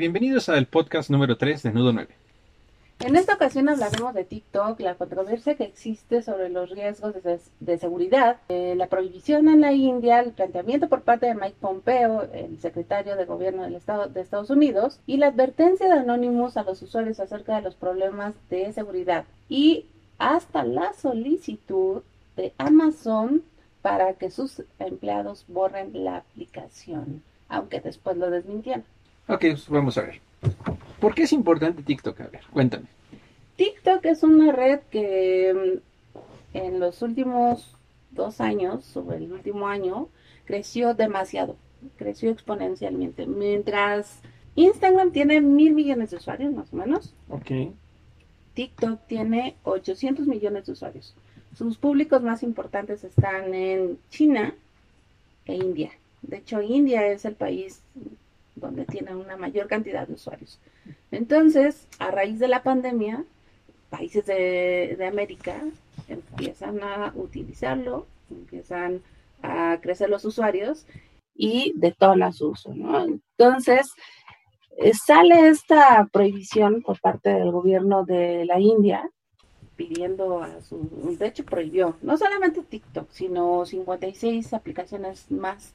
bienvenidos al podcast número 3 de Nudo 9. En esta ocasión hablaremos de TikTok, la controversia que existe sobre los riesgos de, seguridad, eh, la prohibición en la India, el planteamiento por parte de Mike Pompeo, el secretario de gobierno del Estado de Estados Unidos, y la advertencia de Anonymous a los usuarios acerca de los problemas de seguridad y hasta la solicitud de Amazon para que sus empleados borren la aplicación, aunque después lo desmintieron. Ok, pues vamos a ver. ¿Por qué es importante TikTok? A ver, cuéntame. TikTok es una red que mm, en los últimos dos años, o el último año, creció demasiado, creció exponencialmente. Mientras Instagram tiene mil millones de usuarios, más o menos. Ok. TikTok tiene 800 millones de usuarios. Sus públicos más importantes están en China e India. De hecho, India es el país donde tiene una mayor cantidad de usuarios. Entonces, a raíz de la pandemia, países de, América empiezan a utilizarlo, empiezan a crecer los usuarios y detona su uso, ¿no? Entonces, eh, sale esta prohibición por parte del gobierno de la India pidiendo a su, de hecho prohibió, no solamente TikTok, sino 56 aplicaciones más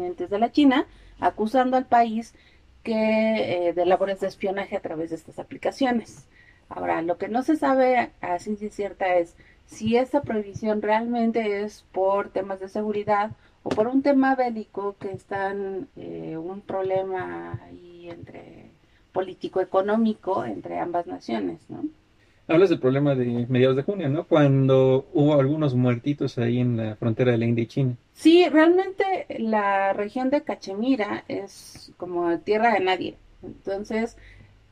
de la China, acusando al país que eh, de labores de espionaje a través de estas aplicaciones. Ahora, lo que no se sabe a ciencia cierta es si esta prohibición realmente es por temas de seguridad o por un tema bélico que están eh, un problema ahí entre político-económico entre ambas naciones, ¿no? Hablas del problema de mediados de junio, ¿no? Cuando hubo algunos muertitos ahí en la frontera de la India y China. Sí, realmente la región de Cachemira es como tierra de nadie. Entonces,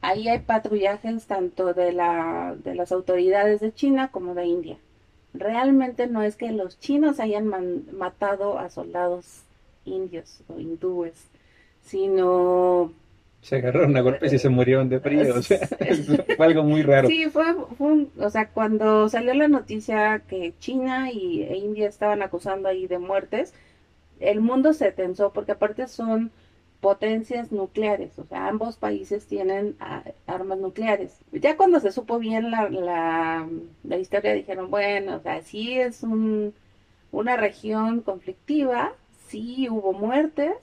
ahí hay patrullajes tanto de, la, de las autoridades de China como de India. Realmente no es que los chinos hayan matado a soldados indios o hindúes, sino se agarraron a golpes y se murieron de frío. O sea, fue algo muy raro. Sí, fue, un, o sea, cuando salió la noticia que China y, e India estaban acusando ahí de muertes, el mundo se tensó porque aparte son potencias nucleares, o sea, ambos países tienen ah, armas nucleares. Ya cuando se supo bien la, la, la historia dijeron, bueno, o sea, sí es un, una región conflictiva, sí hubo muertes,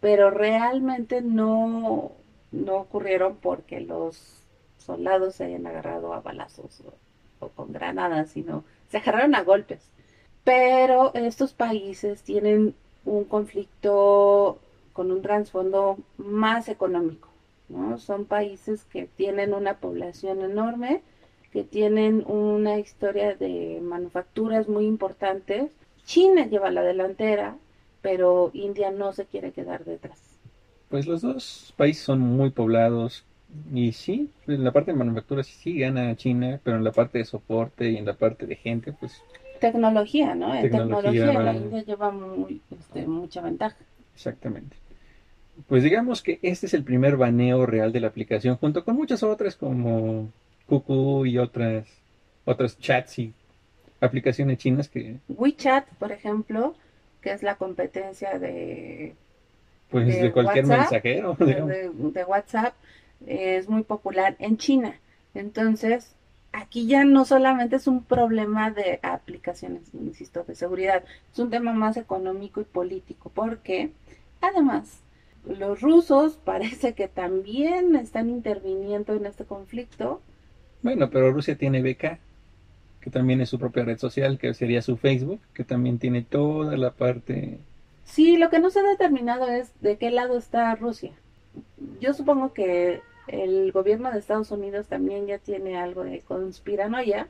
pero realmente no, no ocurrieron porque los soldados se hayan agarrado a balazos o, con granadas, sino se agarraron a golpes. Pero estos países tienen un conflicto con un trasfondo más económico, ¿no? Son países que tienen una población enorme, que tienen una historia de manufacturas muy importantes. China lleva la delantera, pero India no se quiere quedar detrás. Pues los dos países son muy poblados y sí, en la parte de manufactura sí, gana China, pero en la parte de soporte y en la parte de gente, pues... Tecnología, ¿no? En tecnología, la India lleva muy, este, mucha ventaja. Exactamente. Pues digamos que este es el primer baneo real de la aplicación, junto con muchas otras como Cuckoo y otras, otras chats y aplicaciones chinas que... WeChat, por ejemplo, que es la competencia de pues de, cualquier mensajero. De, WhatsApp es muy popular en China. Entonces, aquí ya no solamente es un problema de aplicaciones, insisto, de seguridad, es un tema más económico y político, porque además los rusos parece que también están interviniendo en este conflicto. Bueno, pero Rusia tiene BK, que también es su propia red social, que sería su Facebook, que también tiene toda la parte Sí, lo que no se ha determinado es de qué lado está Rusia. Yo supongo que el gobierno de Estados Unidos también ya tiene algo de conspiranoia,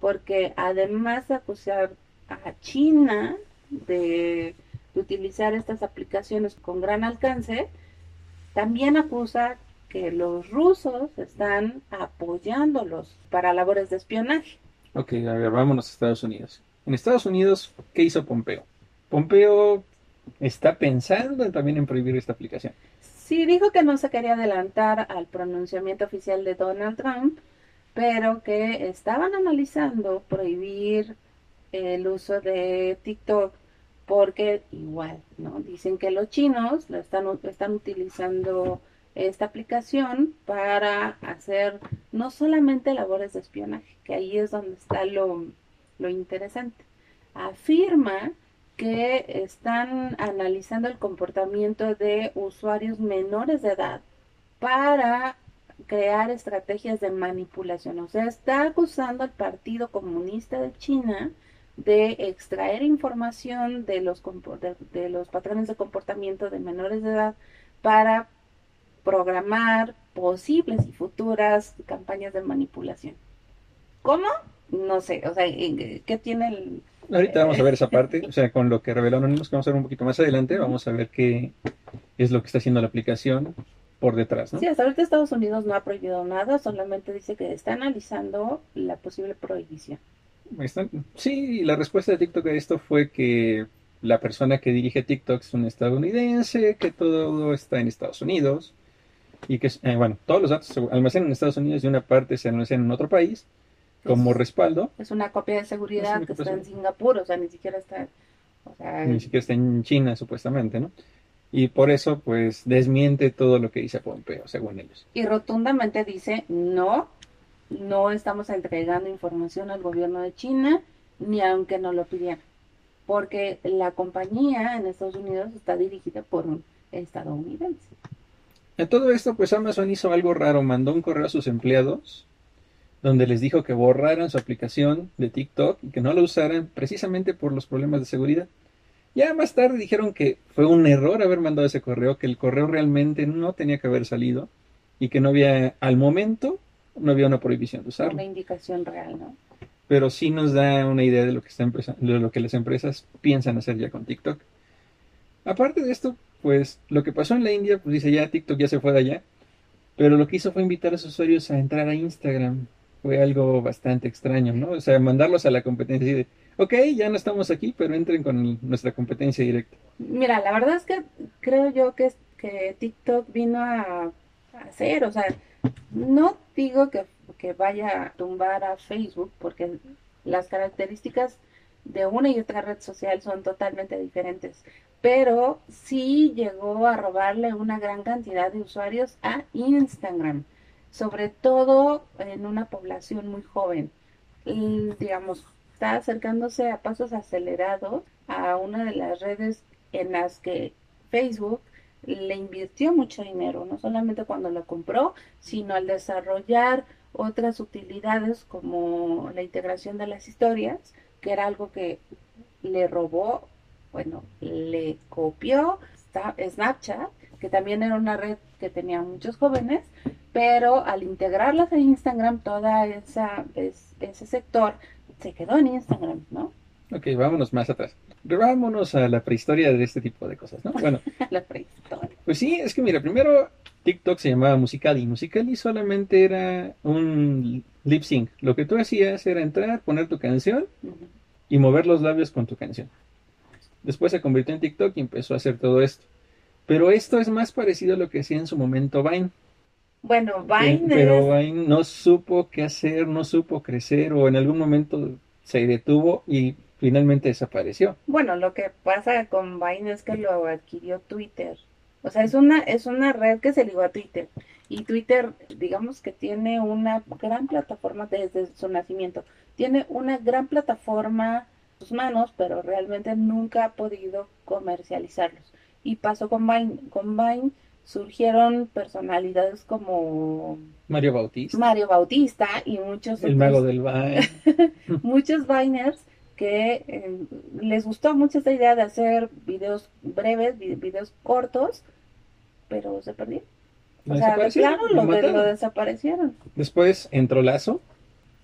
porque además de acusar a China de, utilizar estas aplicaciones con gran alcance, también acusa que los rusos están apoyándolos para labores de espionaje. Ok, a ver, vámonos a Estados Unidos. En Estados Unidos, ¿qué hizo Pompeo? Pompeo está pensando también en prohibir esta aplicación. Sí, dijo que no se quería adelantar al pronunciamiento oficial de Donald Trump, pero que estaban analizando prohibir el uso de TikTok porque igual, ¿no? Dicen que los chinos lo están, están utilizando esta aplicación para hacer no solamente labores de espionaje, que ahí es donde está lo, lo interesante. Afirma que están analizando el comportamiento de usuarios menores de edad para crear estrategias de manipulación. O sea, está acusando al Partido Comunista de China de extraer información de los, de, patrones de comportamiento de menores de edad para programar posibles y futuras campañas de manipulación. ¿Cómo? No sé, o sea, ¿qué tiene el... Ahorita vamos a ver esa parte, o sea, con lo que reveló Anonymous, que vamos a ver un poquito más adelante, vamos a ver qué es lo que está haciendo la aplicación por detrás, ¿no? Sí, hasta ahorita Estados Unidos no ha prohibido nada, solamente dice que está analizando la posible prohibición. Sí, la respuesta de TikTok a esto fue que la persona que dirige TikTok es un estadounidense, que todo está en Estados Unidos y que, eh, bueno, todos los datos se almacenan en Estados Unidos y una parte se almacena en otro país como respaldo. Es una copia de seguridad que está en Singapur, o sea, ni siquiera está... ni siquiera está en China, supuestamente, ¿no? Y por eso, pues, desmiente todo lo que dice Pompeo, según ellos. Y rotundamente dice, no, no estamos entregando información al gobierno de China, ni aunque nos lo pidieran, porque la compañía en Estados Unidos está dirigida por un estadounidense. En todo esto, pues Amazon hizo algo raro, mandó un correo a sus empleados donde les dijo que borraran su aplicación de TikTok y que no la usaran precisamente por los problemas de seguridad. Ya más tarde dijeron que fue un error haber mandado ese correo, que el correo realmente no tenía que haber salido y que no había al momento no había una prohibición de usarlo. Una indicación real, ¿no? Pero sí nos da una idea de lo que, está de lo que las empresas piensan hacer ya con TikTok. Aparte de esto, pues lo que pasó en la India, pues dice ya TikTok ya se fue de allá, pero lo que hizo fue invitar a sus usuarios a entrar a Instagram. Fue algo bastante extraño, ¿no? O sea, mandarlos a la competencia y de, ok, ya no estamos aquí, pero entren con nuestra competencia directa. Mira, la verdad es que creo yo que, que TikTok vino a hacer, o sea, no digo que, vaya a tumbar a Facebook porque las características de una y otra red social son totalmente diferentes, pero sí llegó a robarle una gran cantidad de usuarios a Instagram, sobre todo en una población muy joven. digamos, está acercándose a pasos acelerados a una de las redes en las que Facebook le invirtió mucho dinero, no solamente cuando lo compró, sino al desarrollar otras utilidades como la integración de las historias, que era algo que le robó, bueno, le copió Snapchat, que también era una red que tenía muchos jóvenes, pero al integrarlas en Instagram, toda esa ese sector se quedó en Instagram, ¿no? Ok, vámonos más atrás. Vámonos a la prehistoria de este tipo de cosas, ¿no? Bueno. la prehistoria. Pues sí, es que mira, primero TikTok se llamaba Musicali. Musicali solamente era un lip sync. Lo que tú hacías era entrar, poner tu canción y mover los labios con tu canción. Después se convirtió en TikTok y empezó a hacer todo esto. Pero esto es más parecido a lo que hacía en su momento Vine. Bueno, Vine. Pero Vine no supo qué hacer, no supo crecer o en algún momento se detuvo y finalmente desapareció. Bueno, lo que pasa con Vine es que lo adquirió Twitter. O sea, es una, es una red que se ligó a Twitter. Y Twitter, digamos que tiene una gran plataforma desde su nacimiento. Tiene una gran plataforma en sus manos, pero realmente nunca ha podido comercializarlos. Y pasó con Vine. Con Vine surgieron personalidades como Mario Bautista. Mario Bautista y muchos El mago del Vine. muchos Viners que eh, les gustó mucho esta idea de hacer videos breves, videos cortos, pero se perdieron. O sea, claro, lo, desaparecieron. Después entró Lazo,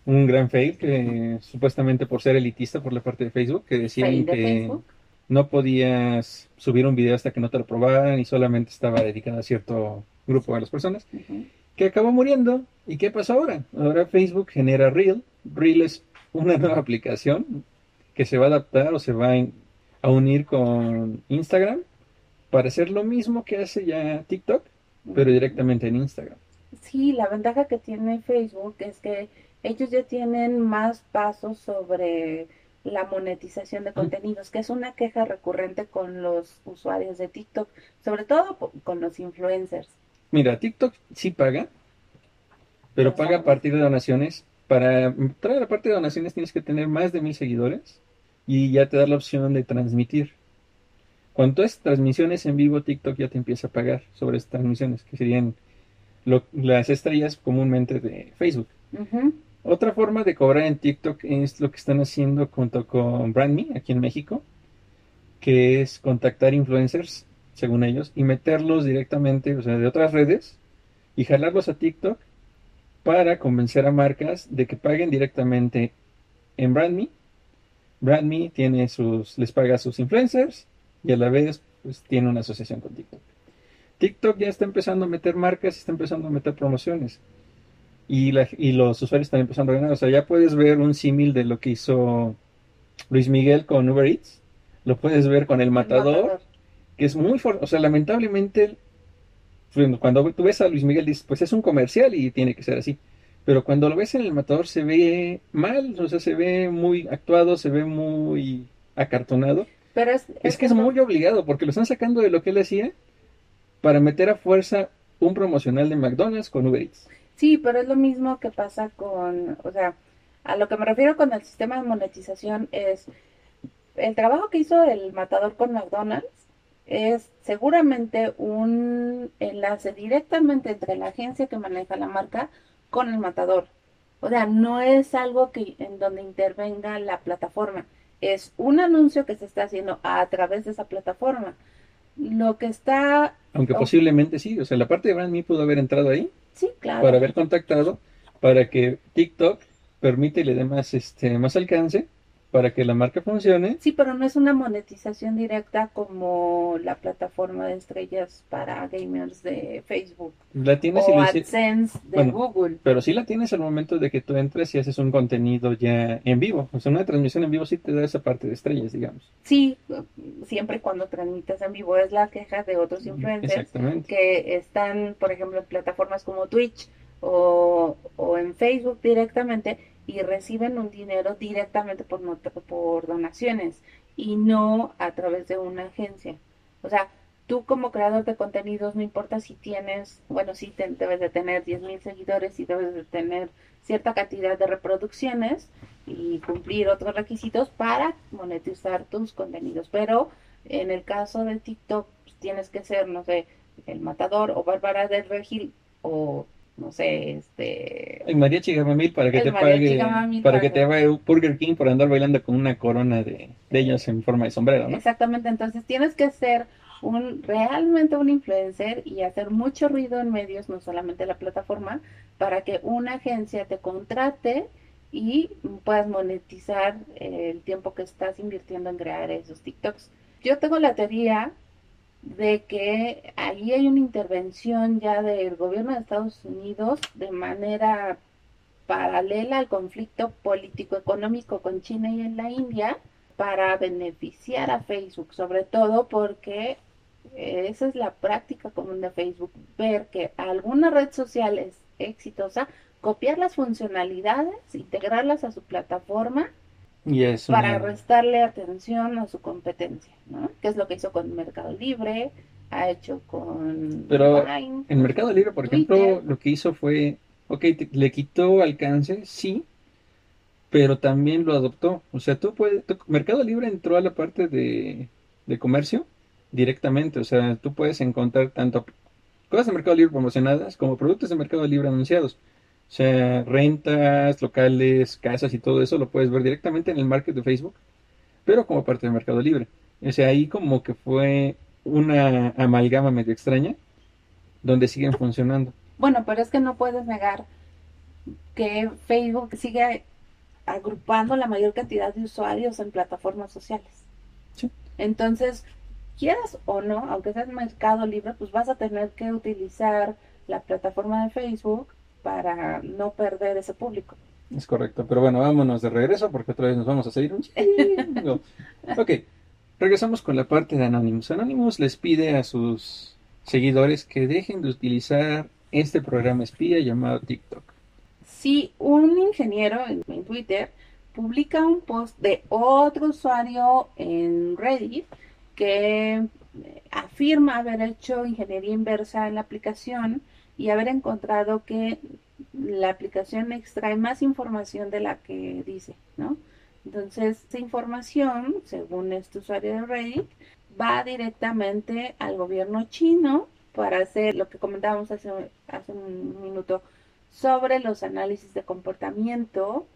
un gran fail que supuestamente por ser elitista por la parte de Facebook, que decían que no podías subir un video hasta que no te lo probaran y solamente estaba dedicado a cierto grupo de las personas, que acabó muriendo. ¿Y qué pasa ahora? Ahora Facebook genera Reel. Reel es una nueva aplicación que se va a adaptar o se va a unir con Instagram para hacer lo mismo que hace ya TikTok, pero directamente en Instagram. Sí, la ventaja que tiene Facebook es que ellos ya tienen más pasos sobre la monetización de contenidos, que es una queja recurrente con los usuarios de TikTok, sobre todo con los influencers, Mira, TikTok sí paga, pero paga a partir de donaciones. Para entrar a la parte de donaciones tienes que tener más de mil seguidores y ya te da la opción de transmitir. Cuando es transmisiones en vivo, TikTok ya te empieza a pagar sobre estas transmisiones, que serían las estrellas comúnmente de Facebook. Otra forma de cobrar en TikTok es lo que están haciendo junto con BrandMe aquí en México, que es contactar influencers, según ellos, y meterlos directamente, o sea, de otras redes, y jalarlos a TikTok para convencer a marcas de que paguen directamente en BrandMe. BrandMe tiene sus, les paga a sus influencers y a la vez pues, tiene una asociación con TikTok. TikTok ya está empezando a meter marcas está empezando a meter promociones. Y, y los usuarios están empezando a ganar. O sea, ya puedes ver un símil de lo que hizo Luis Miguel con Uber Eats. Lo puedes ver con El Matador, que es muy fuerte. O sea, lamentablemente, cuando tú ves a Luis Miguel, dices, pues es un comercial y tiene que ser así. Pero cuando lo ves en El Matador se ve mal, o sea, se ve muy actuado, se ve muy acartonado. Pero es, es, que es muy obligado, porque lo están sacando de lo que él hacía para meter a fuerza un promocional de McDonald's con Uber Eats. Sí, pero es lo mismo que pasa con, o sea, a lo que me refiero con el sistema de monetización es el trabajo que hizo el matador con McDonald's es seguramente un enlace directamente entre la agencia que maneja la marca con el matador. O sea, no es algo que en donde intervenga la plataforma, es un anuncio que se está haciendo a través de esa plataforma lo que está... Aunque posiblemente sí, o sea, la parte de Brand Me pudo haber entrado ahí. Para haber contactado, para que TikTok permite y le dé más, este, más alcance para que la marca funcione. Sí, pero no es una monetización directa como la plataforma de estrellas para gamers de Facebook. La tienes o AdSense de Google. Pero sí la tienes al momento de que tú entres y haces un contenido ya en vivo. O sea, una transmisión en vivo sí te da esa parte de estrellas, digamos. Sí, siempre cuando transmitas en vivo es la queja de otros influencers que están, por ejemplo, en plataformas como Twitch o, o en Facebook directamente y reciben un dinero directamente por, por donaciones y no a través de una agencia. O sea, tú como creador de contenidos, no importa si tienes, bueno, sí debes de tener 10 mil seguidores y debes de tener cierta cantidad de reproducciones y cumplir otros requisitos para monetizar tus contenidos. Pero en el caso de TikTok, pues, tienes que ser, no sé, el matador o Bárbara del Regil o no sé, este... El María Chigamamil para que te pague, para, que te pague Burger King por andar bailando con una corona de, ellos en forma de sombrero, ¿no? Exactamente, entonces tienes que ser un realmente un influencer y hacer mucho ruido en medios, no solamente la plataforma, para que una agencia te contrate y puedas monetizar el tiempo que estás invirtiendo en crear esos TikToks. Yo tengo la teoría de que ahí hay una intervención ya del gobierno de Estados Unidos de manera paralela al conflicto político-económico con China y en la India para beneficiar a Facebook, sobre todo porque esa es la práctica común de Facebook, ver que alguna red social es exitosa, copiar las funcionalidades, integrarlas a su plataforma para restarle atención a su competencia, ¿no? Que es lo que hizo con Mercado Libre, ha hecho con Pero en Mercado Libre, por ejemplo, lo que hizo fue, ok, le quitó alcance, sí, pero también lo adoptó. O sea, tú puedes, Mercado Libre entró a la parte de, de comercio directamente, o sea, tú puedes encontrar tanto cosas de Mercado Libre promocionadas como productos de Mercado Libre anunciados. O sea, rentas, locales, casas y todo eso lo puedes ver directamente en el market de Facebook, pero como parte del Mercado Libre. O sea, ahí como que fue una amalgama medio extraña, donde siguen funcionando. Bueno, pero es que no puedes negar que Facebook sigue agrupando la mayor cantidad de usuarios en plataformas sociales. Sí. Entonces, quieras o no, aunque sea mercado libre, pues vas a tener que utilizar la plataforma de Facebook para no perder ese público. Es correcto, pero bueno, vámonos de regreso porque otra vez nos vamos a seguir un chingo. ok, regresamos con la parte de Anonymous. Anonymous les pide a sus seguidores que dejen de utilizar este programa espía llamado TikTok. Si un ingeniero en, Twitter publica un post de otro usuario en Reddit que afirma haber hecho ingeniería inversa en la aplicación y haber encontrado que la aplicación extrae más información de la que dice, ¿no? Entonces, esa información, según este usuario de Reddit, va directamente al gobierno chino para hacer lo que comentábamos hace, hace un minuto sobre los análisis de comportamiento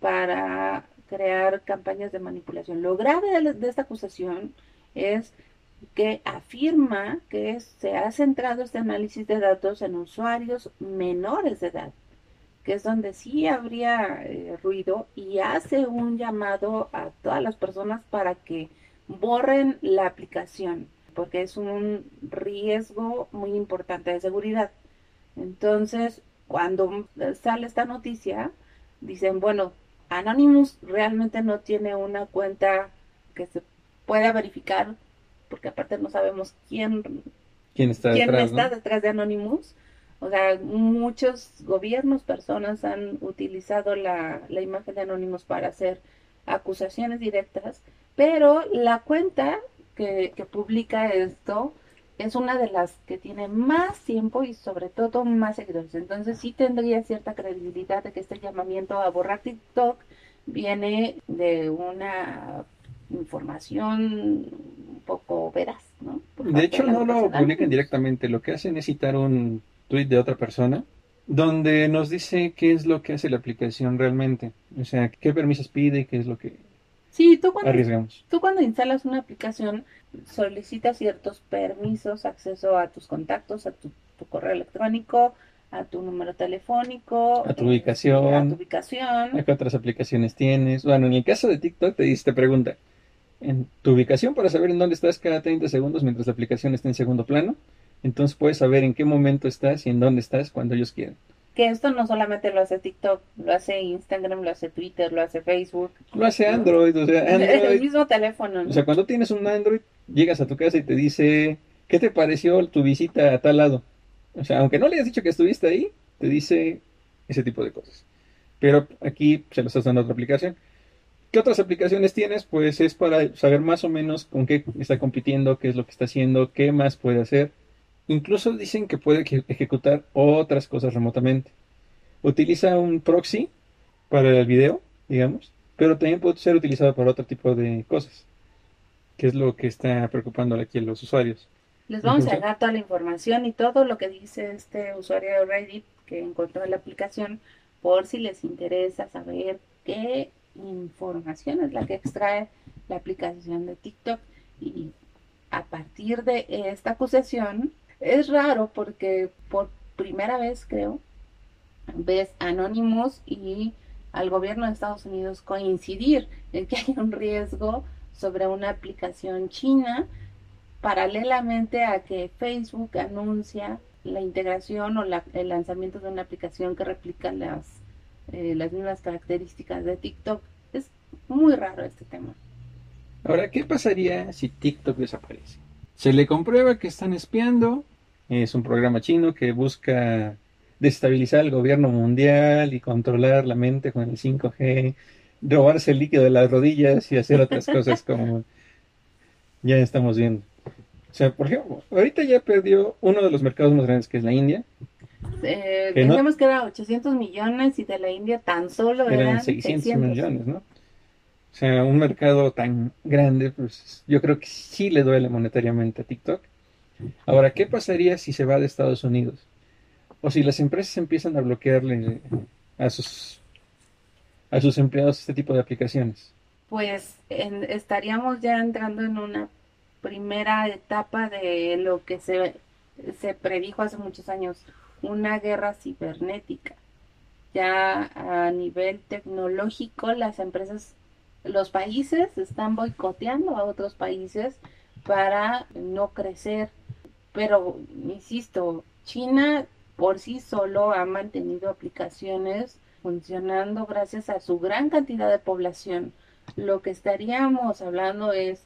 para crear campañas de manipulación. Lo grave de, esta acusación es que afirma que se ha centrado este análisis de datos en usuarios menores de edad, que es donde sí habría eh, ruido y hace un llamado a todas las personas para que borren la aplicación, porque es un riesgo muy importante de seguridad. Entonces, cuando sale esta noticia, dicen, bueno, Anonymous realmente no tiene una cuenta que se pueda verificar, porque aparte no sabemos quién, quién está, detrás, de Anonymous. O sea, muchos gobiernos, personas han utilizado la, la imagen de Anonymous para hacer acusaciones directas, pero la cuenta que, que publica esto es una de las que tiene más tiempo y sobre todo más seguidores. Entonces sí tendría cierta credibilidad de que este llamamiento a borrar TikTok viene de una información poco veraz, ¿no? de hecho no lo publican directamente, lo que hacen es citar un tweet de otra persona donde nos dice qué es lo que hace la aplicación realmente, o sea, qué permisos pide y qué es lo que Sí, tú cuando, tú cuando instalas una aplicación solicitas ciertos permisos, acceso a tus contactos, a tu, correo electrónico, a tu número telefónico, a tu ubicación, a tu ubicación, a qué otras aplicaciones tienes. Bueno, en el caso de TikTok te dice, te pregunta, en tu ubicación para saber en dónde estás cada 30 segundos mientras la aplicación está en segundo plano. Entonces puedes saber en qué momento estás y en dónde estás cuando ellos quieran que esto no solamente lo hace TikTok, lo hace Instagram, lo hace Twitter, lo hace Facebook. Lo hace Android, o sea, Android. el mismo teléfono. O sea, cuando tienes un Android, llegas a tu casa y te dice, ¿qué te pareció tu visita a tal lado? O sea, aunque no le hayas dicho que estuviste ahí, te dice ese tipo de cosas. Pero aquí se lo estás dando a otra aplicación. ¿Qué otras aplicaciones tienes? Pues es para saber más o menos con qué está compitiendo, qué es lo que está haciendo, qué más puede hacer. Incluso dicen que puede ejecutar otras cosas remotamente. Utiliza un proxy para el video, digamos, pero también puede ser utilizado para otro tipo de cosas, que es lo que está preocupando aquí a los usuarios. Les vamos a dar toda la información y todo lo que dice este usuario de Reddit que encontró en la aplicación por si les interesa saber qué información es la que extrae la aplicación de TikTok y a partir de esta acusación es raro porque por primera vez, creo, ves Anonymous y al gobierno de Estados Unidos coincidir en que hay un riesgo sobre una aplicación china paralelamente a que Facebook anuncia la integración o el lanzamiento de una aplicación que replica las, eh, las mismas características de TikTok. Muy raro este tema. Ahora, ¿qué pasaría si TikTok desaparece? Se le comprueba que están espiando. Es un programa chino que busca destabilizar el gobierno mundial y controlar la mente con el 5G, robarse el líquido de las rodillas y hacer otras cosas como ya estamos viendo. O sea, por ejemplo, ahorita ya perdió uno de los mercados más grandes que es la India. Eh, que que era 800 millones y de la India tan solo eran, 600, millones, ¿no? O sea, un mercado tan grande, pues yo creo que sí le duele monetariamente a TikTok. Ahora, ¿qué pasaría si se va de Estados Unidos? O si las empresas empiezan a bloquearle a sus, a sus empleados este tipo de aplicaciones. Pues estaríamos ya entrando en una primera etapa de lo que se, se predijo hace muchos años, una guerra cibernética. Ya a nivel tecnológico, las empresas los países están boicoteando a otros países para no crecer. Pero, insisto, China por sí solo ha mantenido aplicaciones funcionando gracias a su gran cantidad de población. Lo que estaríamos hablando es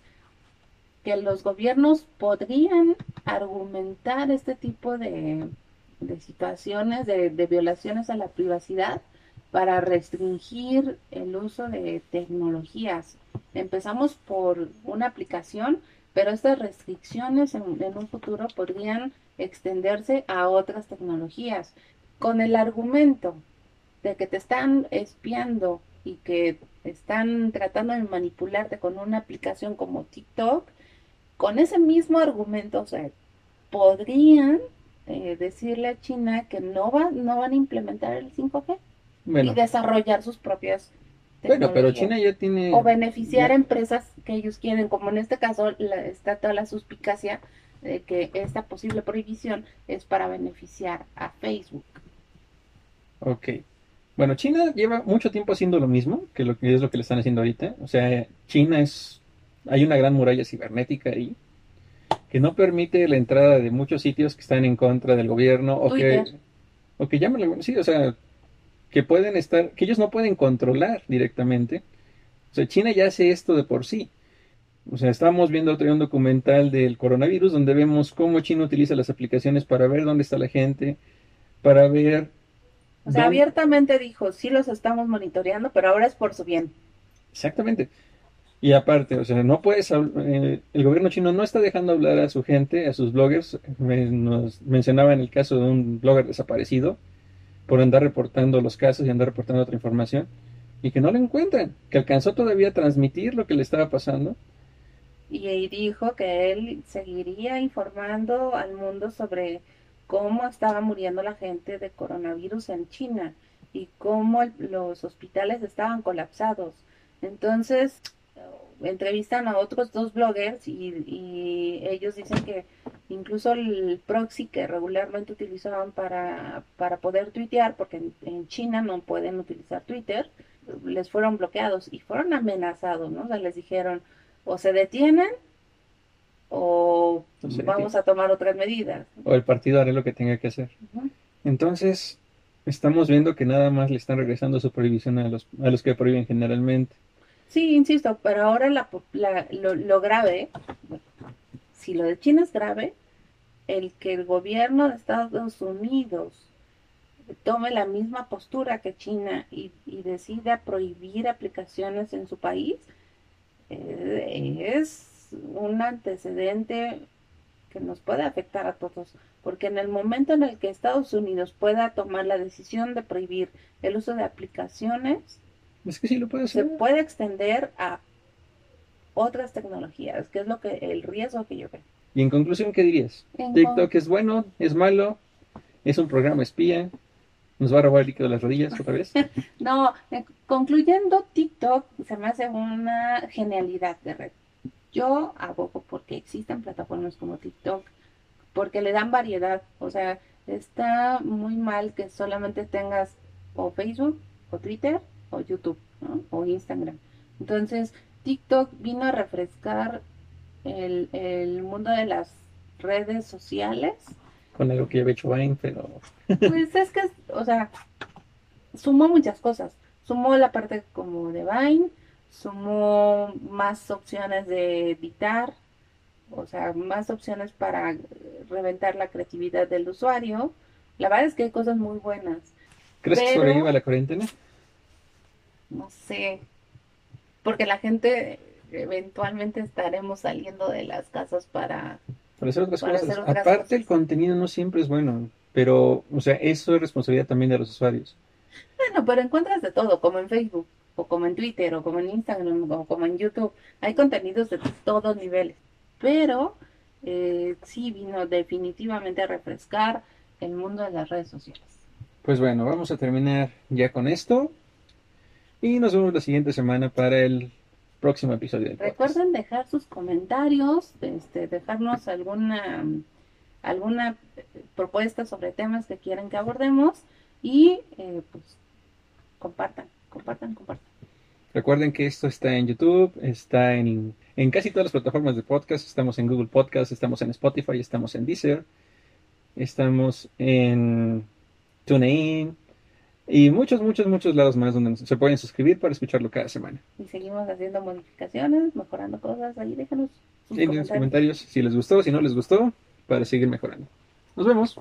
que los gobiernos podrían argumentar este tipo de, situaciones, de violaciones a la privacidad, para restringir el uso de tecnologías. Empezamos por una aplicación, pero estas restricciones en, un futuro podrían extenderse a otras tecnologías con el argumento de que te están espiando y que están tratando de manipularte con una aplicación como TikTok, con ese mismo argumento, o podrían eh, decirle a China que no, va, no van a implementar el 5G y desarrollar sus propias bueno, pero China ya tiene... O beneficiar a empresas que ellos quieren, como en este caso está toda la suspicacia de que esta posible prohibición es para beneficiar a Facebook. Ok. Bueno, China lleva mucho tiempo haciendo lo mismo, que lo que es lo que le están haciendo ahorita. O sea, China es... Hay una gran muralla cibernética ahí que no permite la entrada de muchos sitios que están en contra del gobierno o que... O que llaman... Sí, o sea, que pueden estar... Que ellos no pueden controlar directamente. O sea, China ya hace esto de por sí. O sea, estábamos viendo otro día un documental del coronavirus donde vemos cómo China utiliza las aplicaciones para ver dónde está la gente, para ver o sea, abiertamente dijo, sí los estamos monitoreando, pero ahora es por su bien. Exactamente. Y aparte, o sea, no puedes, eh, el gobierno chino no está dejando hablar a su gente, a sus bloggers. nos mencionaba en el caso de un blogger desaparecido por andar reportando los casos y andar reportando otra información y que no lo encuentran, que alcanzó todavía a transmitir lo que le estaba pasando. Y dijo que él seguiría informando al mundo sobre cómo estaba muriendo la gente de coronavirus en China y cómo los hospitales estaban colapsados. Entonces, entrevistan a otros dos bloggers y, ellos dicen que incluso el proxy que regularmente utilizaban para, para poder tuitear, porque en, China no pueden utilizar Twitter, les fueron bloqueados y fueron amenazados, ¿no? O sea, les dijeron o se detienen o vamos a tomar otras medidas. O el partido hará lo que tenga que hacer. Entonces, estamos viendo que nada más le están regresando su prohibición a los, a los que prohíben generalmente. Sí, insisto, pero ahora la, lo, lo, grave, si lo de China es grave, el que el gobierno de Estados Unidos tome la misma postura que China y, y decida prohibir aplicaciones en su país, eh, es un antecedente que nos puede afectar a todos, porque en el momento en el que Estados Unidos pueda tomar la decisión de prohibir el uso de aplicaciones, es que sí lo puede se puede extender a otras tecnologías, que es lo que el riesgo que yo veo. Y en conclusión, ¿qué dirías? TikTok es bueno, es malo, es un programa espía, nos va a robar el líquido de las rodillas otra vez. no, concluyendo, TikTok se me hace una genialidad de red. Yo abogo porque existen plataformas como TikTok, porque le dan variedad. O sea, está muy mal que solamente tengas o Facebook, o Twitter, o YouTube, ¿no? o Instagram. Entonces, TikTok vino a refrescar el, el mundo de las redes sociales. Con algo que ya había hecho Vine, pero... pues es que, o sea, sumó muchas cosas. Sumó la parte como de Vine, sumó más opciones de editar, o sea, más opciones para reventar la creatividad del usuario. La verdad es que hay cosas muy buenas. ¿Crees que sobreviva la cuarentena? No sé, porque la gente eventualmente estaremos saliendo de las casas para, para hacer otras cosas. Aparte, el contenido no siempre es bueno, pero, o sea, eso es responsabilidad también de los usuarios. Bueno, pero encuentras de todo, como en Facebook o como en Twitter, o como en Instagram, o como en YouTube. Hay contenidos de todos niveles. Pero eh, sí vino definitivamente a refrescar el mundo de las redes sociales. Pues bueno, vamos a terminar ya con esto. Y nos vemos la siguiente semana para el próximo episodio. Recuerden dejar sus comentarios, este, dejarnos alguna alguna propuesta sobre temas que quieran que abordemos y eh, pues compartan, compartan, compartan. Recuerden que esto está en YouTube, está en, en casi todas las plataformas de podcast. Estamos en Google Podcast, estamos en Spotify, estamos en Deezer, estamos en TuneIn y muchos, muchos, muchos lados más donde se pueden suscribir para escucharlo cada semana. Y seguimos haciendo modificaciones, mejorando cosas. Ahí déjanos sus comentarios. los comentarios si les gustó, si no les gustó, para seguir mejorando. Nos vemos.